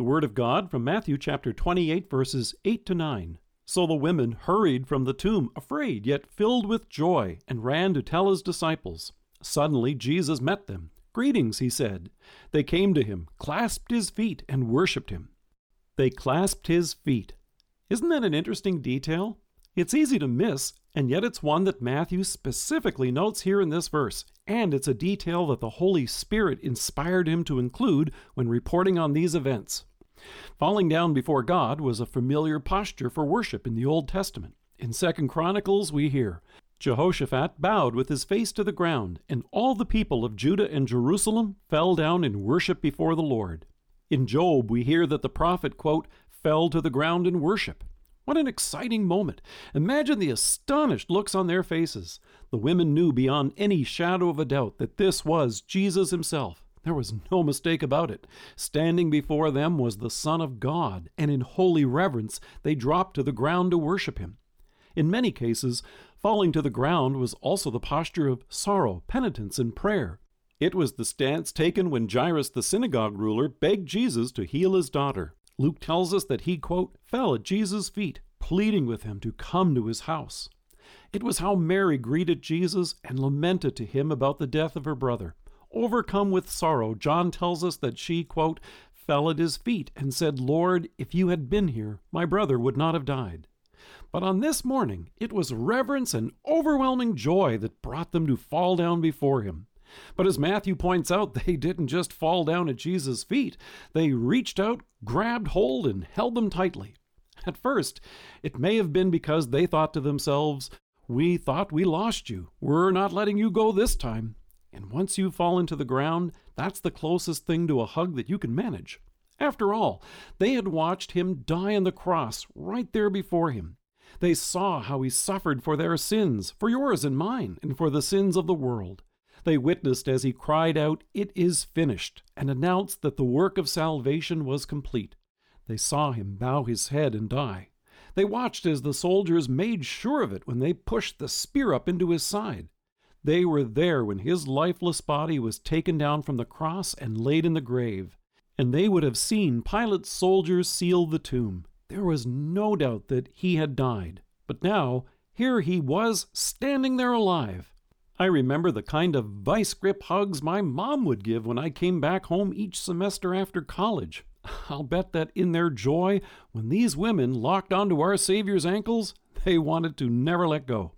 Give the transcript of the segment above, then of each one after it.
The Word of God from Matthew chapter 28, verses 8 to 9. So the women hurried from the tomb, afraid, yet filled with joy, and ran to tell his disciples. Suddenly Jesus met them. Greetings, he said. They came to him, clasped his feet, and worshipped him. They clasped his feet. Isn't that an interesting detail? It's easy to miss, and yet it's one that Matthew specifically notes here in this verse, and it's a detail that the Holy Spirit inspired him to include when reporting on these events. Falling down before God was a familiar posture for worship in the Old Testament. In 2 Chronicles we hear, Jehoshaphat bowed with his face to the ground, and all the people of Judah and Jerusalem fell down in worship before the Lord. In Job we hear that the prophet, quote, fell to the ground in worship. What an exciting moment! Imagine the astonished looks on their faces. The women knew beyond any shadow of a doubt that this was Jesus himself. There was no mistake about it. Standing before them was the Son of God, and in holy reverence they dropped to the ground to worship him. In many cases, falling to the ground was also the posture of sorrow, penitence, and prayer. It was the stance taken when Jairus, the synagogue ruler, begged Jesus to heal his daughter. Luke tells us that he, quote, fell at Jesus' feet, pleading with him to come to his house. It was how Mary greeted Jesus and lamented to him about the death of her brother. Overcome with sorrow, John tells us that she, quote, fell at his feet and said, Lord, if you had been here, my brother would not have died. But on this morning, it was reverence and overwhelming joy that brought them to fall down before him. But as Matthew points out, they didn't just fall down at Jesus' feet. They reached out, grabbed hold, and held them tightly. At first, it may have been because they thought to themselves, We thought we lost you. We're not letting you go this time. And once you fall into the ground, that's the closest thing to a hug that you can manage. After all, they had watched him die on the cross right there before him. They saw how he suffered for their sins, for yours and mine, and for the sins of the world. They witnessed as he cried out, It is finished, and announced that the work of salvation was complete. They saw him bow his head and die. They watched as the soldiers made sure of it when they pushed the spear up into his side. They were there when his lifeless body was taken down from the cross and laid in the grave. And they would have seen Pilate's soldiers seal the tomb. There was no doubt that he had died. But now, here he was, standing there alive. I remember the kind of vice grip hugs my mom would give when I came back home each semester after college. I'll bet that in their joy, when these women locked onto our Savior's ankles, they wanted to never let go.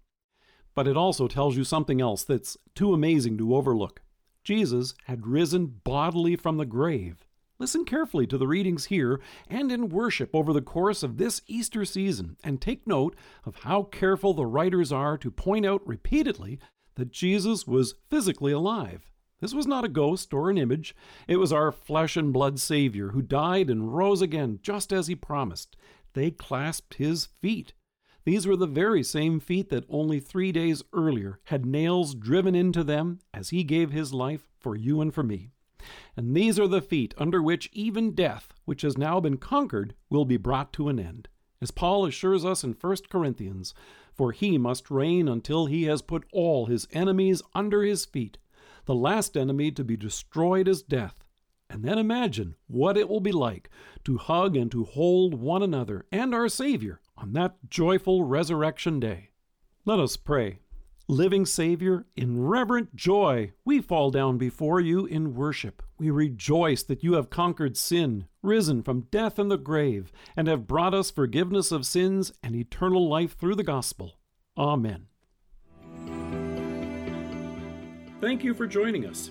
But it also tells you something else that's too amazing to overlook. Jesus had risen bodily from the grave. Listen carefully to the readings here and in worship over the course of this Easter season, and take note of how careful the writers are to point out repeatedly that Jesus was physically alive. This was not a ghost or an image. It was our flesh and blood Savior who died and rose again just as he promised. They clasped his feet. These were the very same feet that only three days earlier had nails driven into them as he gave his life for you and for me. And these are the feet under which even death, which has now been conquered, will be brought to an end. As Paul assures us in 1 Corinthians, for he must reign until he has put all his enemies under his feet. The last enemy to be destroyed is death. And then imagine what it will be like to hug and to hold one another and our Savior on that joyful resurrection day. Let us pray. Living Savior, in reverent joy, we fall down before you in worship. We rejoice that you have conquered sin, risen from death and the grave, and have brought us forgiveness of sins and eternal life through the gospel. Amen. Thank you for joining us.